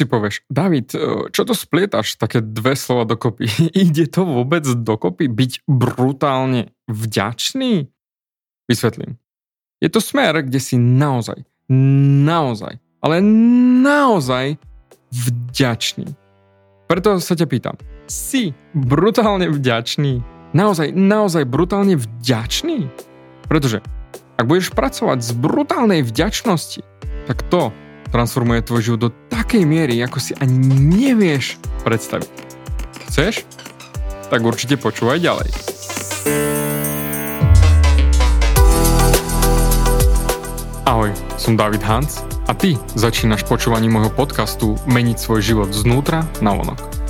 si povieš, David, e, čo to splietaš, také dve slova dokopy? Ide to vôbec dokopy? Byť brutálne vďačný? Vysvetlím. Je to smer, kde si naozaj, naozaj, ale naozaj vďačný. Preto sa ťa pýtam, si brutálne vďačný? Naozaj, naozaj brutálne vďačný? Pretože ak budeš pracovať z brutálnej vďačnosti, tak to transformuje tvoj život do takej miery, ako si ani nevieš predstaviť. Chceš? Tak určite počúvaj ďalej. Ahoj, som David Hans a ty začínaš počúvaním môjho podcastu Meniť svoj život znútra na vonok.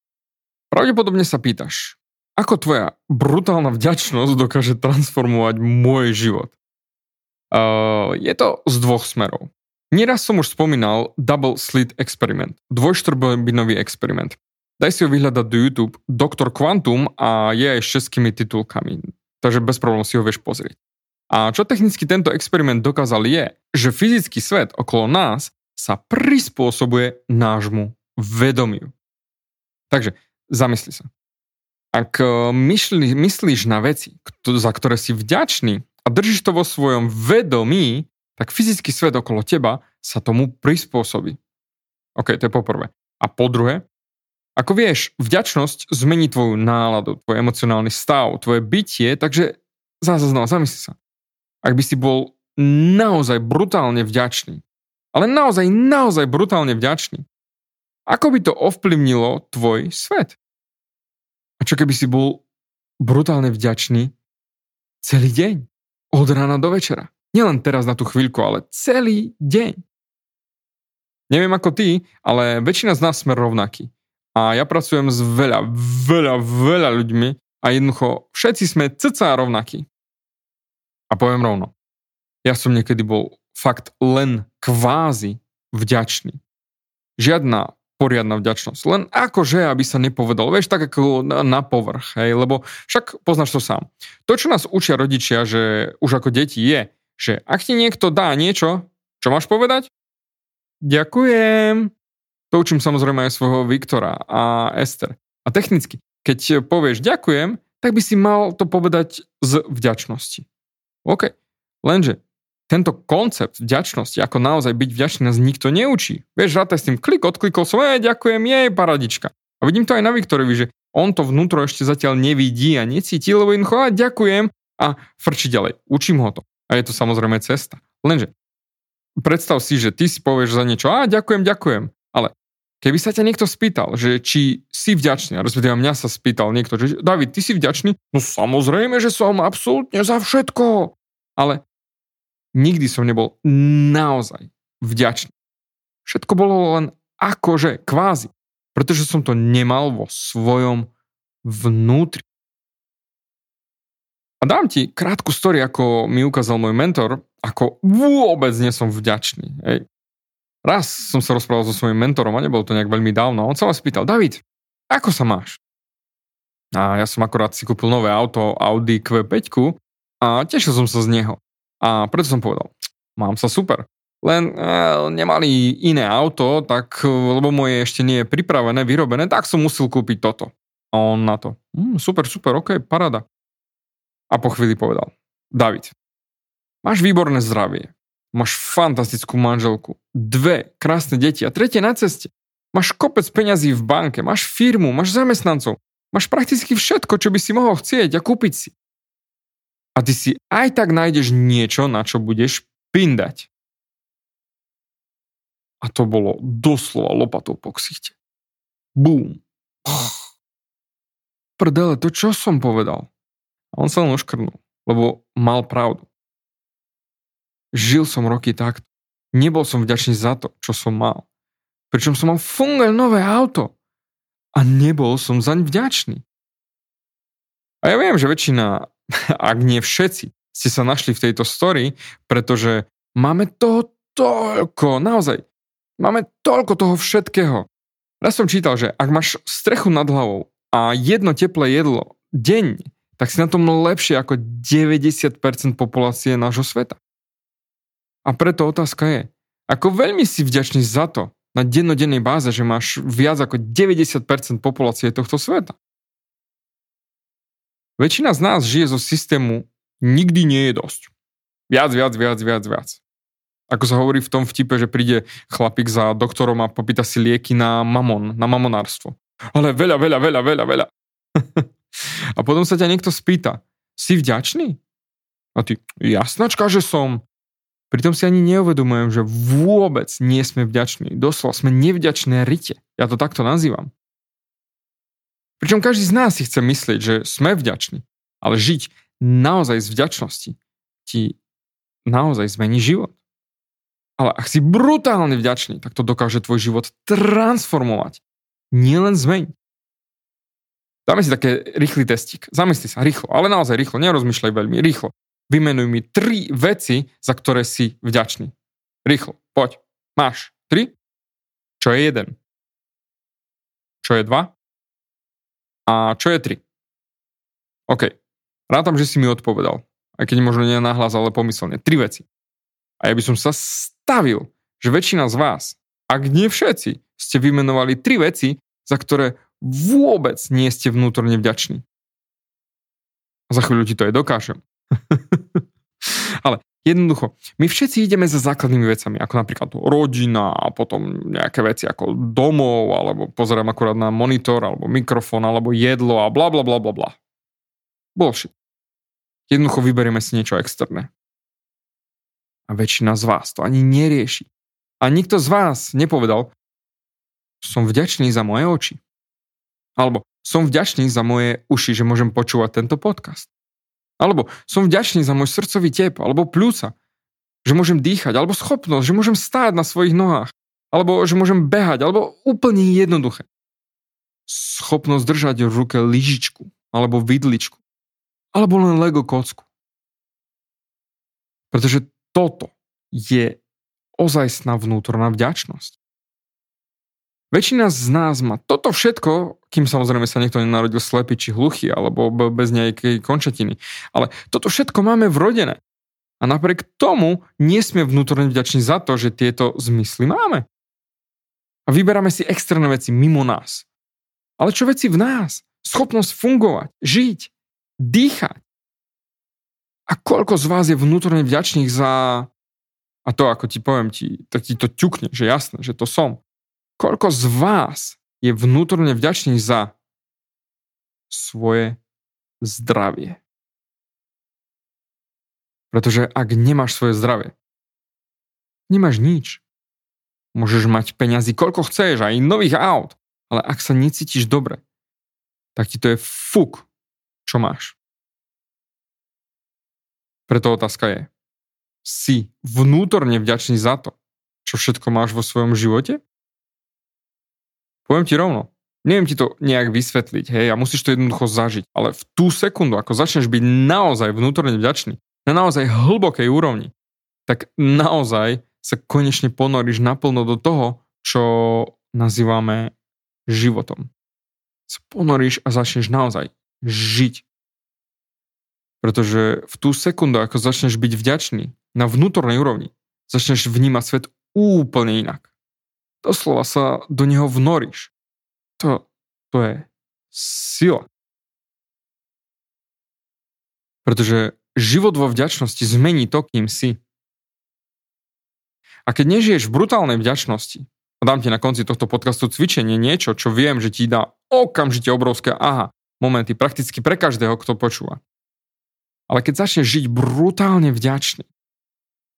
Pravdepodobne sa pýtaš, ako tvoja brutálna vďačnosť dokáže transformovať môj život? Uh, je to z dvoch smerov. Nieraz som už spomínal Double Slit Experiment, dvojštrbobinový experiment. Daj si ho vyhľadať do YouTube Dr. Quantum a je aj s českými titulkami, takže bez problémov si ho vieš pozrieť. A čo technicky tento experiment dokázal je, že fyzický svet okolo nás sa prispôsobuje nášmu vedomiu. Takže zamysli sa. Ak e, myšli, myslíš na veci, za ktoré si vďačný a držíš to vo svojom vedomí, tak fyzický svet okolo teba sa tomu prispôsobí. OK, to je poprvé. A po druhé, ako vieš, vďačnosť zmení tvoju náladu, tvoj emocionálny stav, tvoje bytie, takže zase znova zamysli sa ak by si bol naozaj brutálne vďačný, ale naozaj, naozaj brutálne vďačný, ako by to ovplyvnilo tvoj svet? A čo keby si bol brutálne vďačný celý deň, od rána do večera? Nielen teraz na tú chvíľku, ale celý deň. Neviem ako ty, ale väčšina z nás sme rovnakí. A ja pracujem s veľa, veľa, veľa ľuďmi a jednoducho všetci sme cca rovnakí. A poviem rovno, ja som niekedy bol fakt len kvázi vďačný. Žiadna poriadna vďačnosť. Len akože, aby sa nepovedal, vieš, tak ako na, na povrch, hej, lebo však poznáš to sám. To, čo nás učia rodičia, že už ako deti je, že ak ti niekto dá niečo, čo máš povedať? Ďakujem. To učím samozrejme aj svojho Viktora a Ester. A technicky, keď povieš ďakujem, tak by si mal to povedať z vďačnosti. OK. Lenže tento koncept vďačnosti, ako naozaj byť vďačný, nás nikto neučí. Vieš, rátaj s tým klik, odklikol som, aj ďakujem, jej paradička. A vidím to aj na Viktorovi, že on to vnútro ešte zatiaľ nevidí a necíti, lebo jednoducho, ďakujem a frčí ďalej. Učím ho to. A je to samozrejme cesta. Lenže predstav si, že ty si povieš za niečo, a ďakujem, ďakujem. Ale keby sa ťa niekto spýtal, že či si vďačný, a respektíve mňa sa spýtal niekto, že David, ty si vďačný? No samozrejme, že som absolútne za všetko. Ale nikdy som nebol naozaj vďačný. Všetko bolo len akože, kvázi. Pretože som to nemal vo svojom vnútri. A dám ti krátku story, ako mi ukázal môj mentor, ako vôbec nie som vďačný. Hej. Raz som sa rozprával so svojím mentorom a nebolo to nejak veľmi dávno. On sa ma spýtal, David, ako sa máš? A ja som akorát si kúpil nové auto Audi Q5 a tešil som sa z neho. A preto som povedal, mám sa super. Len e, nemali iné auto, tak, lebo moje ešte nie je pripravené, vyrobené, tak som musel kúpiť toto. A on na to, mm, super, super, ok, parada. A po chvíli povedal, David, máš výborné zdravie, máš fantastickú manželku, dve krásne deti a tretie na ceste. Máš kopec peňazí v banke, máš firmu, máš zamestnancov, máš prakticky všetko, čo by si mohol chcieť a kúpiť si. A ty si aj tak nájdeš niečo, na čo budeš pindať. A to bolo doslova lopatou po ksichte. Bum. Prdele, to čo som povedal? A on sa len oškrnul, lebo mal pravdu. Žil som roky takto. Nebol som vďačný za to, čo som mal. Pričom som mal fungujúce nové auto. A nebol som zaň vďačný. A ja viem, že väčšina, ak nie všetci, ste sa našli v tejto story, pretože máme toho toľko, naozaj, máme toľko toho všetkého. Raz som čítal, že ak máš strechu nad hlavou a jedno teplé jedlo denne, tak si na tom lepšie ako 90% populácie nášho sveta. A preto otázka je, ako veľmi si vďačný za to, na dennodennej báze, že máš viac ako 90% populácie tohto sveta. Väčšina z nás žije zo systému nikdy nie je dosť. Viac, viac, viac, viac, viac. Ako sa hovorí v tom vtipe, že príde chlapík za doktorom a popýta si lieky na mamon, na mamonárstvo. Ale veľa, veľa, veľa, veľa, veľa. a potom sa ťa niekto spýta, si vďačný? A ty, jasnačka, že som. Pritom si ani neuvedomujem, že vôbec nie sme vďační. Doslova sme nevďačné rite. Ja to takto nazývam. Pričom každý z nás si chce myslieť, že sme vďační. Ale žiť naozaj z vďačnosti ti naozaj zmení život. Ale ak si brutálne vďačný, tak to dokáže tvoj život transformovať. Nielen zmeniť. Dáme si také rýchly testík. Zamysli sa rýchlo, ale naozaj rýchlo, nerozmýšľaj veľmi, rýchlo. Vymenuj mi tri veci, za ktoré si vďačný. Rýchlo, poď. Máš tri? Čo je jeden? Čo je dva? A čo je tri? OK. Rátam, že si mi odpovedal. Aj keď možno nie nahlas, ale pomyselne. Tri veci. A ja by som sa stavil, že väčšina z vás, ak nie všetci, ste vymenovali tri veci, za ktoré vôbec nie ste vnútorne vďační. A za chvíľu ti to aj dokážem. Ale jednoducho, my všetci ideme za základnými vecami, ako napríklad rodina a potom nejaké veci ako domov, alebo pozerám akurát na monitor, alebo mikrofón, alebo jedlo a bla bla bla bla bla. Bullshit. Jednoducho vyberieme si niečo externé. A väčšina z vás to ani nerieši. A nikto z vás nepovedal, som vďačný za moje oči. Alebo som vďačný za moje uši, že môžem počúvať tento podcast. Alebo som vďačný za môj srdcový tep, alebo pľúca, že môžem dýchať, alebo schopnosť, že môžem stáť na svojich nohách, alebo že môžem behať, alebo úplne jednoduché. Schopnosť držať v ruke lyžičku, alebo vidličku, alebo len Lego kocku. Pretože toto je ozajstná vnútorná vďačnosť. Väčšina z nás má toto všetko, kým samozrejme sa niekto nenarodil slepý či hluchý alebo bez nejakej končatiny. Ale toto všetko máme vrodené. A napriek tomu nie sme vnútorne vďační za to, že tieto zmysly máme. A vyberáme si externé veci mimo nás. Ale čo veci v nás? Schopnosť fungovať, žiť, dýchať. A koľko z vás je vnútorne vďačných za... A to, ako ti poviem, ti, tak ti to ťukne, že jasné, že to som. Koľko z vás je vnútorne vďačný za svoje zdravie? Pretože ak nemáš svoje zdravie, nemáš nič. Môžeš mať peňazí koľko chceš, aj nových aut, ale ak sa necítiš dobre, tak ti to je fuk, čo máš. Preto otázka je, si vnútorne vďačný za to, čo všetko máš vo svojom živote? Poviem ti rovno, neviem ti to nejak vysvetliť, hej, a musíš to jednoducho zažiť, ale v tú sekundu, ako začneš byť naozaj vnútorne vďačný, na naozaj hlbokej úrovni, tak naozaj sa konečne ponoríš naplno do toho, čo nazývame životom. Ponoríš a začneš naozaj žiť. Pretože v tú sekundu, ako začneš byť vďačný na vnútornej úrovni, začneš vnímať svet úplne inak. Doslova sa do neho vnoríš. To, to je sila. Pretože život vo vďačnosti zmení to, kým si. A keď nežiješ v brutálnej vďačnosti, a dám ti na konci tohto podcastu cvičenie, niečo, čo viem, že ti dá okamžite obrovské aha, momenty, prakticky pre každého, kto počúva. Ale keď začneš žiť brutálne vďačný,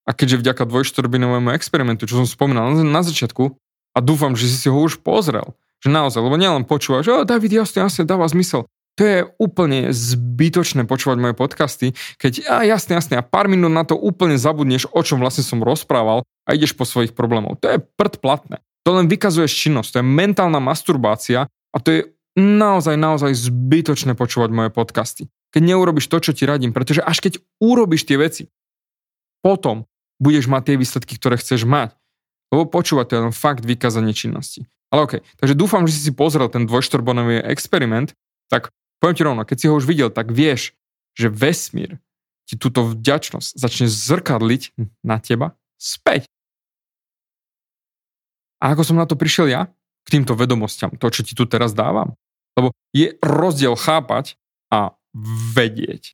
a keďže vďaka dvojštrbinovému experimentu, čo som spomínal na, na začiatku, a dúfam, že si ho už pozrel, že naozaj, lebo nielen počúvaš, že David, jasne, jasne, dáva zmysel. To je úplne zbytočné počúvať moje podcasty, keď a jasne, jasne, a pár minút na to úplne zabudneš, o čom vlastne som rozprával a ideš po svojich problémov. To je prd platné. To len vykazuješ činnosť, to je mentálna masturbácia a to je naozaj, naozaj zbytočné počúvať moje podcasty. Keď neurobiš to, čo ti radím, pretože až keď urobíš tie veci, potom budeš mať tie výsledky, ktoré chceš mať. Lebo počúvať to je len fakt vykázanie činnosti. Ale OK, takže dúfam, že si si pozrel ten dvojštorbonový experiment, tak poviem ti rovno, keď si ho už videl, tak vieš, že vesmír ti túto vďačnosť začne zrkadliť na teba späť. A ako som na to prišiel ja? K týmto vedomostiam, to, čo ti tu teraz dávam. Lebo je rozdiel chápať a vedieť.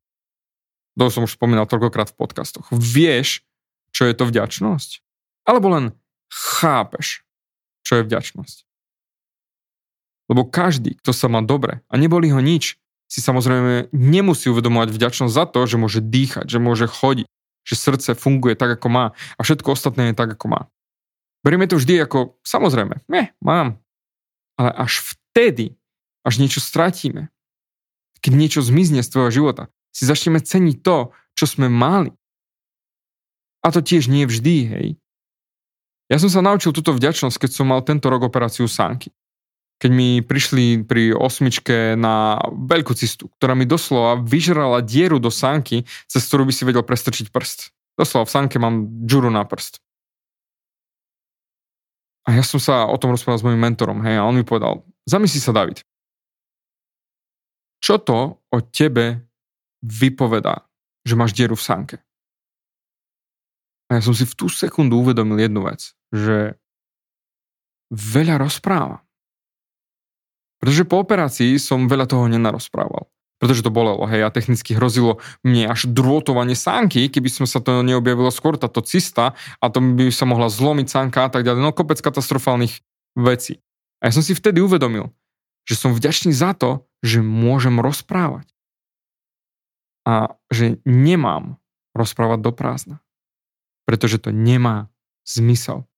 To som už spomínal toľkokrát v podcastoch. Vieš, čo je to vďačnosť? Alebo len chápeš, čo je vďačnosť. Lebo každý, kto sa má dobre a neboli ho nič, si samozrejme nemusí uvedomovať vďačnosť za to, že môže dýchať, že môže chodiť, že srdce funguje tak, ako má a všetko ostatné je tak, ako má. Berieme to vždy ako, samozrejme, ne, mám. Ale až vtedy, až niečo stratíme, keď niečo zmizne z tvojho života, si začneme ceniť to, čo sme mali. A to tiež nie vždy, hej. Ja som sa naučil túto vďačnosť, keď som mal tento rok operáciu sánky. Keď mi prišli pri osmičke na veľkú cistu, ktorá mi doslova vyžrala dieru do sánky, cez ktorú by si vedel prestrčiť prst. Doslova v sánke mám džuru na prst. A ja som sa o tom rozprával s mojim mentorom, hej, a on mi povedal, zamysli sa, David. Čo to o tebe vypovedá, že máš dieru v sánke? A ja som si v tú sekundu uvedomil jednu vec, že veľa rozprávam. Pretože po operácii som veľa toho nenarozprával pretože to bolelo, hej, a technicky hrozilo mne až drôtovanie sánky, keby sme sa to neobjavilo skôr, táto cista, a to by sa mohla zlomiť sánka a tak ďalej, no kopec katastrofálnych vecí. A ja som si vtedy uvedomil, že som vďačný za to, že môžem rozprávať. A že nemám rozprávať do prázdna. Pretože to nemá zmysel.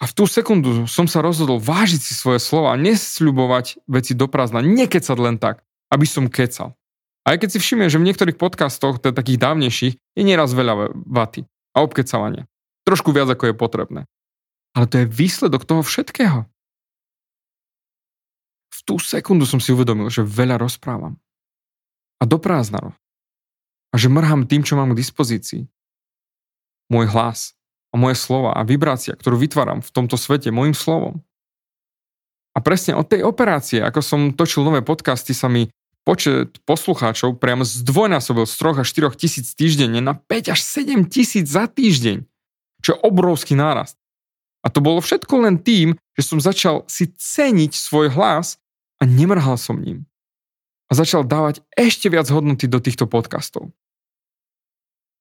A v tú sekundu som sa rozhodol vážiť si svoje slova nesľubovať veci do prázdna, nekecať len tak, aby som kecal. Aj keď si všimne, že v niektorých podcastoch, teda takých dávnejších, je nieraz veľa vaty a obkecávania. Trošku viac ako je potrebné. Ale to je výsledok toho všetkého. V tú sekundu som si uvedomil, že veľa rozprávam. A do prázdna. A že mrhám tým, čo mám k dispozícii. Môj hlas, a moje slova a vibrácia, ktorú vytváram v tomto svete môjim slovom. A presne od tej operácie, ako som točil nové podcasty, sa mi počet poslucháčov priamo zdvojnásobil z 3 až 4 tisíc týždenne na 5 až 7 tisíc za týždeň, čo je obrovský nárast. A to bolo všetko len tým, že som začal si ceniť svoj hlas a nemrhal som ním. A začal dávať ešte viac hodnoty do týchto podcastov.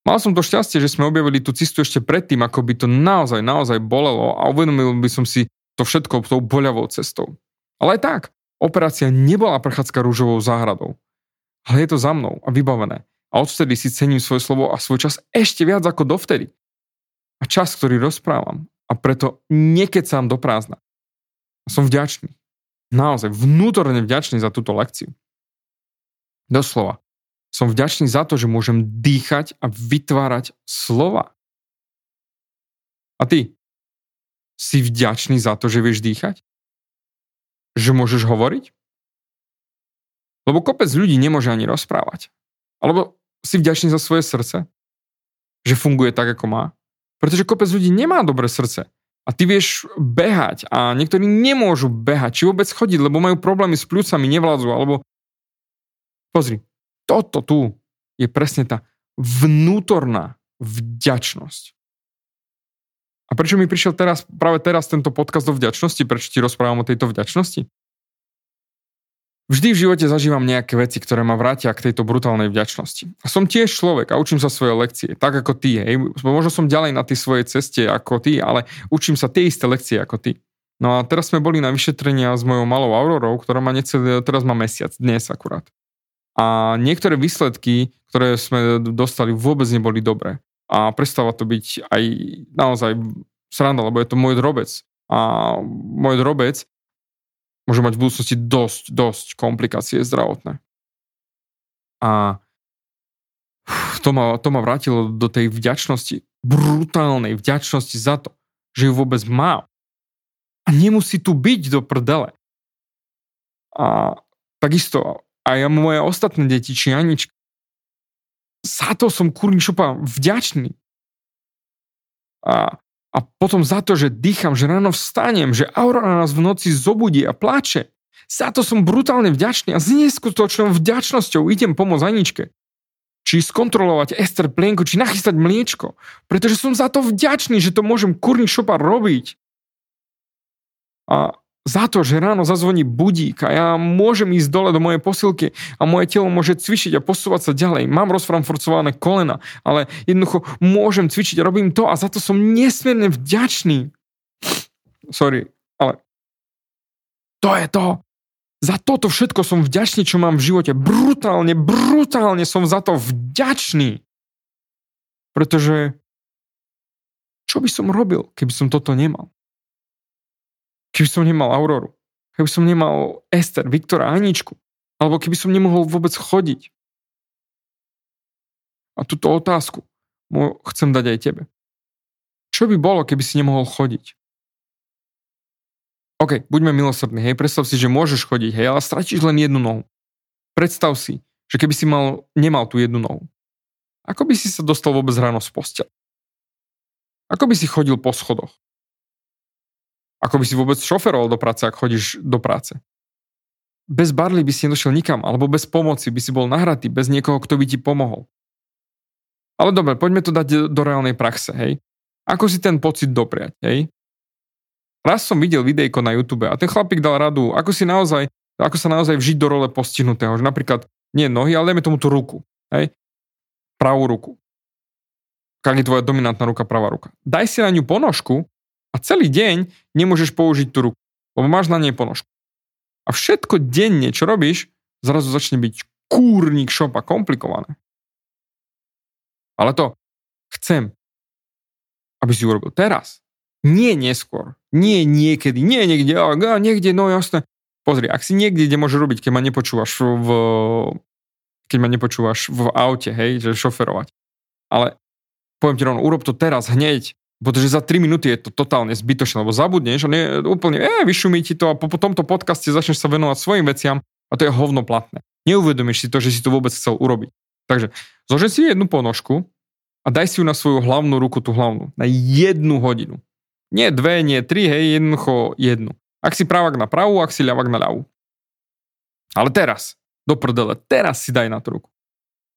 Mal som to šťastie, že sme objavili tú cestu ešte predtým, ako by to naozaj, naozaj bolelo a uvedomil by som si to všetko tou boľavou cestou. Ale aj tak, operácia nebola prechádzka rúžovou záhradou. Ale je to za mnou a vybavené. A odvtedy si cením svoje slovo a svoj čas ešte viac ako dovtedy. A čas, ktorý rozprávam. A preto nekecám do prázdna. Som vďačný. Naozaj vnútorne vďačný za túto lekciu. Doslova. Som vďačný za to, že môžem dýchať a vytvárať slova. A ty? Si vďačný za to, že vieš dýchať? Že môžeš hovoriť? Lebo kopec ľudí nemôže ani rozprávať. Alebo si vďačný za svoje srdce? Že funguje tak, ako má? Pretože kopec ľudí nemá dobré srdce. A ty vieš behať a niektorí nemôžu behať, či vôbec chodiť, lebo majú problémy s pľúcami, nevládzu, alebo... Pozri, toto tu je presne tá vnútorná vďačnosť. A prečo mi prišiel teraz, práve teraz tento podcast o vďačnosti? Prečo ti rozprávam o tejto vďačnosti? Vždy v živote zažívam nejaké veci, ktoré ma vrátia k tejto brutálnej vďačnosti. A som tiež človek a učím sa svoje lekcie, tak ako ty. Hej. Možno som ďalej na tej svojej ceste ako ty, ale učím sa tie isté lekcie ako ty. No a teraz sme boli na vyšetrenia s mojou malou Aurorou, ktorá má necelý, teraz má mesiac, dnes akurát. A niektoré výsledky, ktoré sme dostali, vôbec neboli dobré. A prestáva to byť aj naozaj sranda, lebo je to môj drobec. A môj drobec môže mať v budúcnosti dosť, dosť komplikácie zdravotné. A to ma, to ma vrátilo do tej vďačnosti, brutálnej vďačnosti za to, že ju vôbec mám. A nemusí tu byť do prdele. A takisto aj moje ostatné deti, či Anička, za to som kurný šopa vďačný. A a potom za to, že dýcham, že ráno vstanem, že Aurora nás v noci zobudí a plače. Za to som brutálne vďačný a s neskutočnou vďačnosťou idem pomôcť Aničke. Či skontrolovať Ester plienku, či nachystať mliečko. Pretože som za to vďačný, že to môžem kurný šopa robiť. A za to, že ráno zazvoní budík a ja môžem ísť dole do mojej posilky a moje telo môže cvičiť a posúvať sa ďalej. Mám rozframforcované kolena, ale jednoducho môžem cvičiť, robím to a za to som nesmierne vďačný. Sorry, ale to je to. Za toto všetko som vďačný, čo mám v živote. Brutálne, brutálne som za to vďačný. Pretože čo by som robil, keby som toto nemal? Keby som nemal Auroru. Keby som nemal Ester, Viktora, Aničku. Alebo keby som nemohol vôbec chodiť. A túto otázku chcem dať aj tebe. Čo by bolo, keby si nemohol chodiť? OK, buďme milosrdní, hej, predstav si, že môžeš chodiť, hej, ale stratíš len jednu nohu. Predstav si, že keby si mal, nemal tú jednu nohu. Ako by si sa dostal vôbec ráno z postel? Ako by si chodil po schodoch? Ako by si vôbec šoferoval do práce, ak chodíš do práce? Bez barly by si nedošiel nikam, alebo bez pomoci by si bol nahratý, bez niekoho, kto by ti pomohol. Ale dobre, poďme to dať do reálnej praxe, hej. Ako si ten pocit dopriať, hej? Raz som videl videjko na YouTube a ten chlapík dal radu, ako si naozaj, ako sa naozaj vžiť do role postihnutého, že napríklad nie nohy, ale dajme tomu tú ruku, hej? Pravú ruku. Ak je tvoja dominantná ruka, pravá ruka. Daj si na ňu ponožku a celý deň nemôžeš použiť tú ruku, lebo máš na nej ponožku. A všetko denne, čo robíš, zrazu začne byť kúrnik šopa komplikované. Ale to chcem, aby si urobil teraz. Nie neskôr. Nie niekedy. Nie niekde. A niekde, no jasné. Pozri, ak si niekde, kde môže robiť, keď ma nepočúvaš v, keď ma nepočúvaš v aute, hej, že šoferovať. Ale poviem ti rovno, urob to teraz, hneď. Pretože za 3 minúty je to totálne zbytočné, lebo zabudneš a nie, úplne, e, vyšumí ti to a po, po tomto podcaste začneš sa venovať svojim veciam a to je hovno platné. Neuvedomíš si to, že si to vôbec chcel urobiť. Takže zložen si jednu ponožku a daj si ju na svoju hlavnú ruku, tú hlavnú, na jednu hodinu. Nie dve, nie tri, hej, jednoducho jednu. Ak si pravák na pravú, ak si ľavák na ľavú. Ale teraz, do prdele, teraz si daj na tú ruku.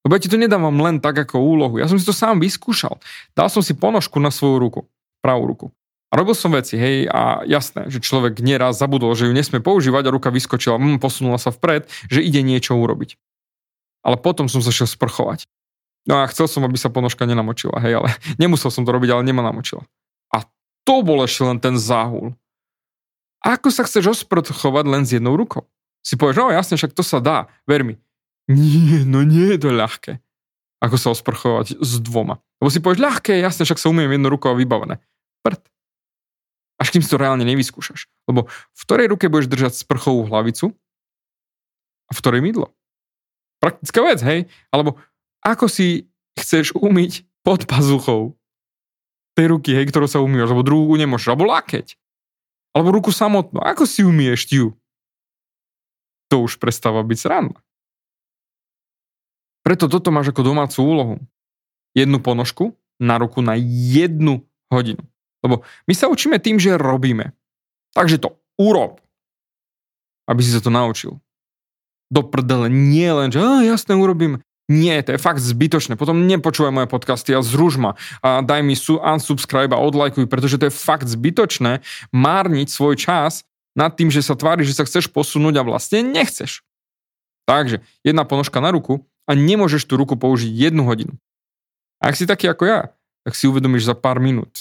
Lebo ja ti to nedávam len tak ako úlohu. Ja som si to sám vyskúšal. Dal som si ponožku na svoju ruku, pravú ruku. A robil som veci, hej, a jasné, že človek nieraz zabudol, že ju nesmie používať a ruka vyskočila, mm, posunula sa vpred, že ide niečo urobiť. Ale potom som sa šiel sprchovať. No a chcel som, aby sa ponožka nenamočila, hej, ale nemusel som to robiť, ale nema namočila. A to bol ešte len ten záhul. Ako sa chceš osprchovať len s jednou rukou? Si povieš, no jasne, však to sa dá, ver mi. Nie, no nie je to ľahké. Ako sa osprchovať s dvoma. Lebo si povieš, ľahké, jasne, však sa umiem jednou rukou a vybavené. Prd. Až kým si to reálne nevyskúšaš. Lebo v ktorej ruke budeš držať sprchovú hlavicu a v ktorej mydlo. Praktická vec, hej? Alebo ako si chceš umyť pod pazuchou tej ruky, hej, ktorou sa umývaš, alebo druhú nemôžeš, alebo lakeť. Alebo ruku samotnú. Ako si umieš ju? To už prestáva byť sranda. Preto toto máš ako domácu úlohu. Jednu ponožku na ruku na jednu hodinu. Lebo my sa učíme tým, že robíme. Takže to urob. Aby si sa to naučil. Do prdele nie len, že á, jasne urobím. Nie, to je fakt zbytočné. Potom nepočúvaj moje podcasty a zruž ma. A daj mi su- unsubscribe a odlajkuj, pretože to je fakt zbytočné márniť svoj čas nad tým, že sa tvári, že sa chceš posunúť a vlastne nechceš. Takže jedna ponožka na ruku a nemôžeš tú ruku použiť jednu hodinu. A ak si taký ako ja, tak si uvedomíš za pár minút,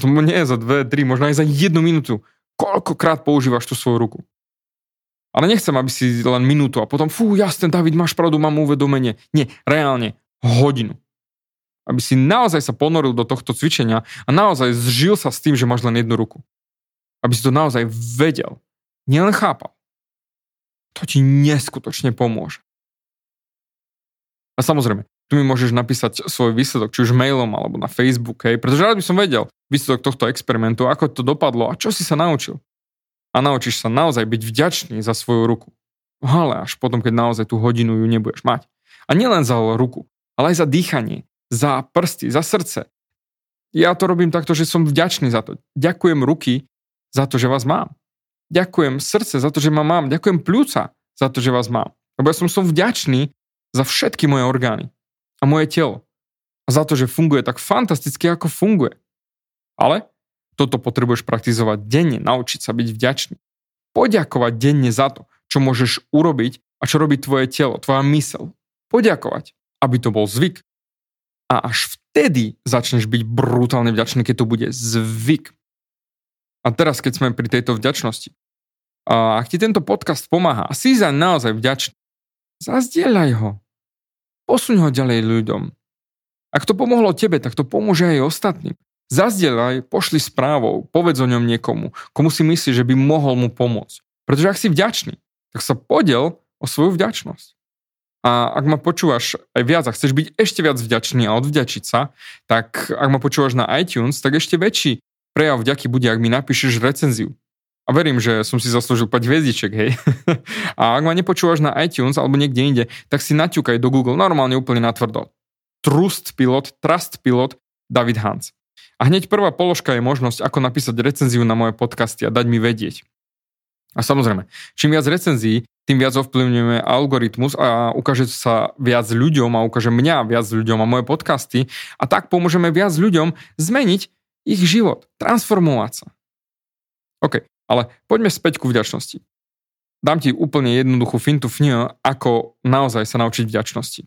to nie za dve, tri, možno aj za jednu minútu, koľkokrát používaš tú svoju ruku. Ale nechcem, aby si len minútu a potom, fú, jasne, David, máš pravdu, mám uvedomenie. Nie, reálne, hodinu. Aby si naozaj sa ponoril do tohto cvičenia a naozaj zžil sa s tým, že máš len jednu ruku. Aby si to naozaj vedel. Nielen chápal. To ti neskutočne pomôže. A samozrejme, tu mi môžeš napísať svoj výsledok, či už mailom alebo na Facebook, hej, pretože rád by som vedel výsledok tohto experimentu, ako to dopadlo a čo si sa naučil. A naučíš sa naozaj byť vďačný za svoju ruku. Ale až potom, keď naozaj tú hodinu ju nebudeš mať. A nielen za ruku, ale aj za dýchanie, za prsty, za srdce. Ja to robím takto, že som vďačný za to. Ďakujem ruky za to, že vás mám. Ďakujem srdce za to, že ma mám. Ďakujem pľúca za to, že vás mám. Lebo ja som, som vďačný za všetky moje orgány a moje telo. A za to, že funguje tak fantasticky, ako funguje. Ale toto potrebuješ praktizovať denne, naučiť sa byť vďačný. Poďakovať denne za to, čo môžeš urobiť a čo robí tvoje telo, tvoja mysel. Poďakovať, aby to bol zvyk. A až vtedy začneš byť brutálne vďačný, keď to bude zvyk. A teraz, keď sme pri tejto vďačnosti, a ak ti tento podcast pomáha a si za naozaj vďačný, zazdieľaj ho. Posuň ho ďalej ľuďom. Ak to pomohlo tebe, tak to pomôže aj ostatným. Zazdieľaj, pošli správou, povedz o ňom niekomu, komu si myslíš, že by mohol mu pomôcť. Pretože ak si vďačný, tak sa podiel o svoju vďačnosť. A ak ma počúvaš aj viac a chceš byť ešte viac vďačný a odvďačiť sa, tak ak ma počúvaš na iTunes, tak ešte väčší prejav vďaky bude, ak mi napíšeš recenziu. A verím, že som si zaslúžil 5 hviezdiček, hej. a ak ma nepočúvaš na iTunes alebo niekde inde, tak si naťukaj do Google normálne úplne natvrdo. Trust Pilot, Trust Pilot, David Hans. A hneď prvá položka je možnosť, ako napísať recenziu na moje podcasty a dať mi vedieť. A samozrejme, čím viac recenzií, tým viac ovplyvňujeme algoritmus a ukáže sa viac ľuďom a ukáže mňa viac ľuďom a moje podcasty a tak pomôžeme viac ľuďom zmeniť ich život, transformovať sa. OK, ale poďme späť ku vďačnosti. Dám ti úplne jednoduchú fintu fňu, ako naozaj sa naučiť vďačnosti.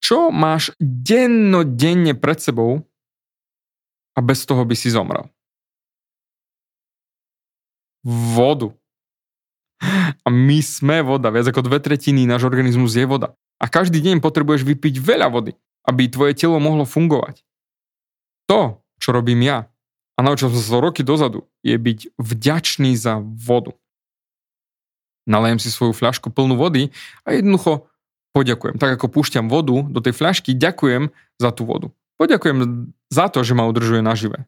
Čo máš dennodenne pred sebou a bez toho by si zomrel? Vodu. A my sme voda. Viac ako dve tretiny náš organizmus je voda. A každý deň potrebuješ vypiť veľa vody, aby tvoje telo mohlo fungovať. To, čo robím ja, a naučil som sa to roky dozadu, je byť vďačný za vodu. Nalejem si svoju fľašku plnú vody a jednoducho poďakujem. Tak ako púšťam vodu do tej fľašky, ďakujem za tú vodu. Poďakujem za to, že ma udržuje nažive.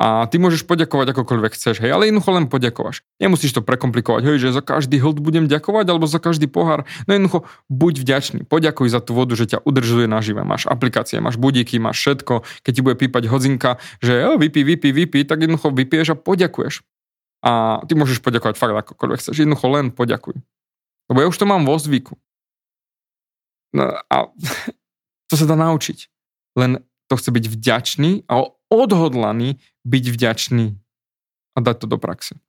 A ty môžeš poďakovať akokoľvek chceš, hej, ale jednoducho len poďakovaš. Nemusíš to prekomplikovať, hej, že za každý hlд budem ďakovať alebo za každý pohár. No jednoducho buď vďačný, poďakuj za tú vodu, že ťa udržuje nažive. Máš aplikácie, máš budíky, máš všetko. Keď ti bude pípať hodzinka, že jo, vypí, vypí, vypí, tak jednoducho vypiješ a poďakuješ. A ty môžeš poďakovať fakt akokoľvek chceš, jednoducho len poďakuj. Lebo ja už to mám vo zvyku. No a to sa dá naučiť. Len to chce byť vďačný a odhodlaný byť vďačný a dať to do praxe.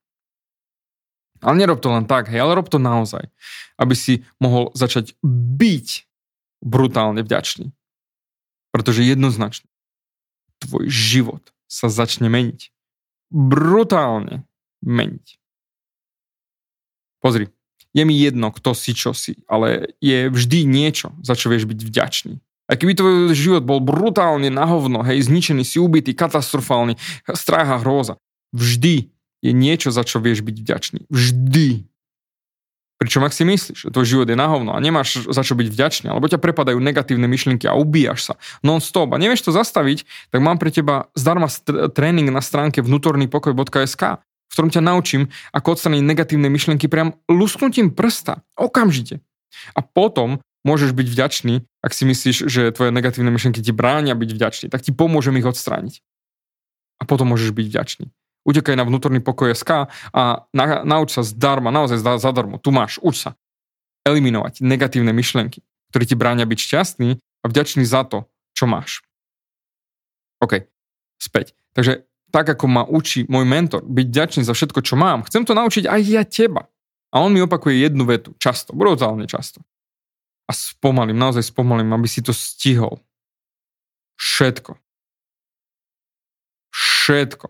Ale nerob to len tak, hej, ale rob to naozaj, aby si mohol začať byť brutálne vďačný. Pretože jednoznačne tvoj život sa začne meniť. Brutálne meniť. Pozri, je mi jedno, kto si, čo si, ale je vždy niečo, za čo vieš byť vďačný. A keby tvoj život bol brutálne na hovno, hej, zničený, si ubitý, katastrofálny, strach a vždy je niečo, za čo vieš byť vďačný. Vždy. Pričom ak si myslíš, že tvoj život je na hovno a nemáš za čo byť vďačný, alebo ťa prepadajú negatívne myšlienky a ubíjaš sa non-stop a nevieš to zastaviť, tak mám pre teba zdarma tréning na stránke vnútornýpokoj.sk, v ktorom ťa naučím, ako odstrániť negatívne myšlienky priam lusknutím prsta. Okamžite. A potom môžeš byť vďačný, ak si myslíš, že tvoje negatívne myšlienky ti bránia byť vďačný, tak ti pomôžem ich odstrániť. A potom môžeš byť vďačný. Utekaj na vnútorný pokoj SK a na, nauč sa zdarma, naozaj zadarmo. Tu máš, uč sa. Eliminovať negatívne myšlienky, ktoré ti bránia byť šťastný a vďačný za to, čo máš. OK, späť. Takže tak, ako ma učí môj mentor byť vďačný za všetko, čo mám, chcem to naučiť aj ja teba. A on mi opakuje jednu vetu, často, brutálne často. A spomalím, naozaj spomalím, aby si to stihol. Všetko. Všetko.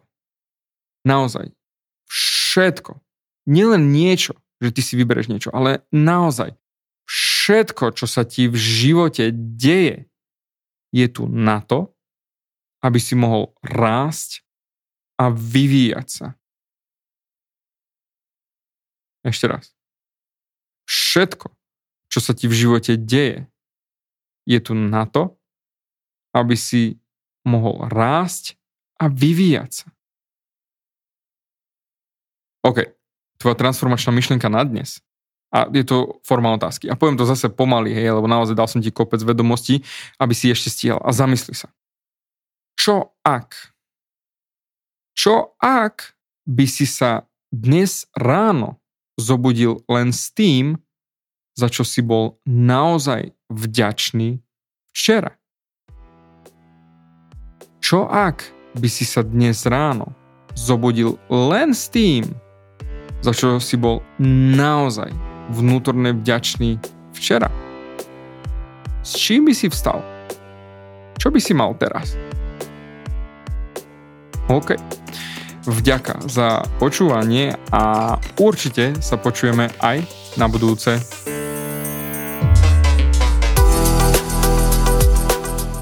Naozaj. Všetko. Nielen niečo, že ty si vybereš niečo, ale naozaj. Všetko, čo sa ti v živote deje, je tu na to, aby si mohol rásť a vyvíjať sa. Ešte raz. Všetko, čo sa ti v živote deje, je tu na to, aby si mohol rásť a vyvíjať sa. OK, tvoja transformačná myšlienka na dnes. A je to forma otázky. A poviem to zase pomaly, hej, lebo naozaj dal som ti kopec vedomostí, aby si ešte stíhal. A zamysli sa. Čo ak? Čo ak by si sa dnes ráno zobudil len s tým, za čo si bol naozaj vďačný včera? Čo ak by si sa dnes ráno zobudil len s tým, za čo si bol naozaj vnútorne vďačný včera? S čím by si vstal? Čo by si mal teraz? OK. Vďaka za počúvanie a určite sa počujeme aj na budúce.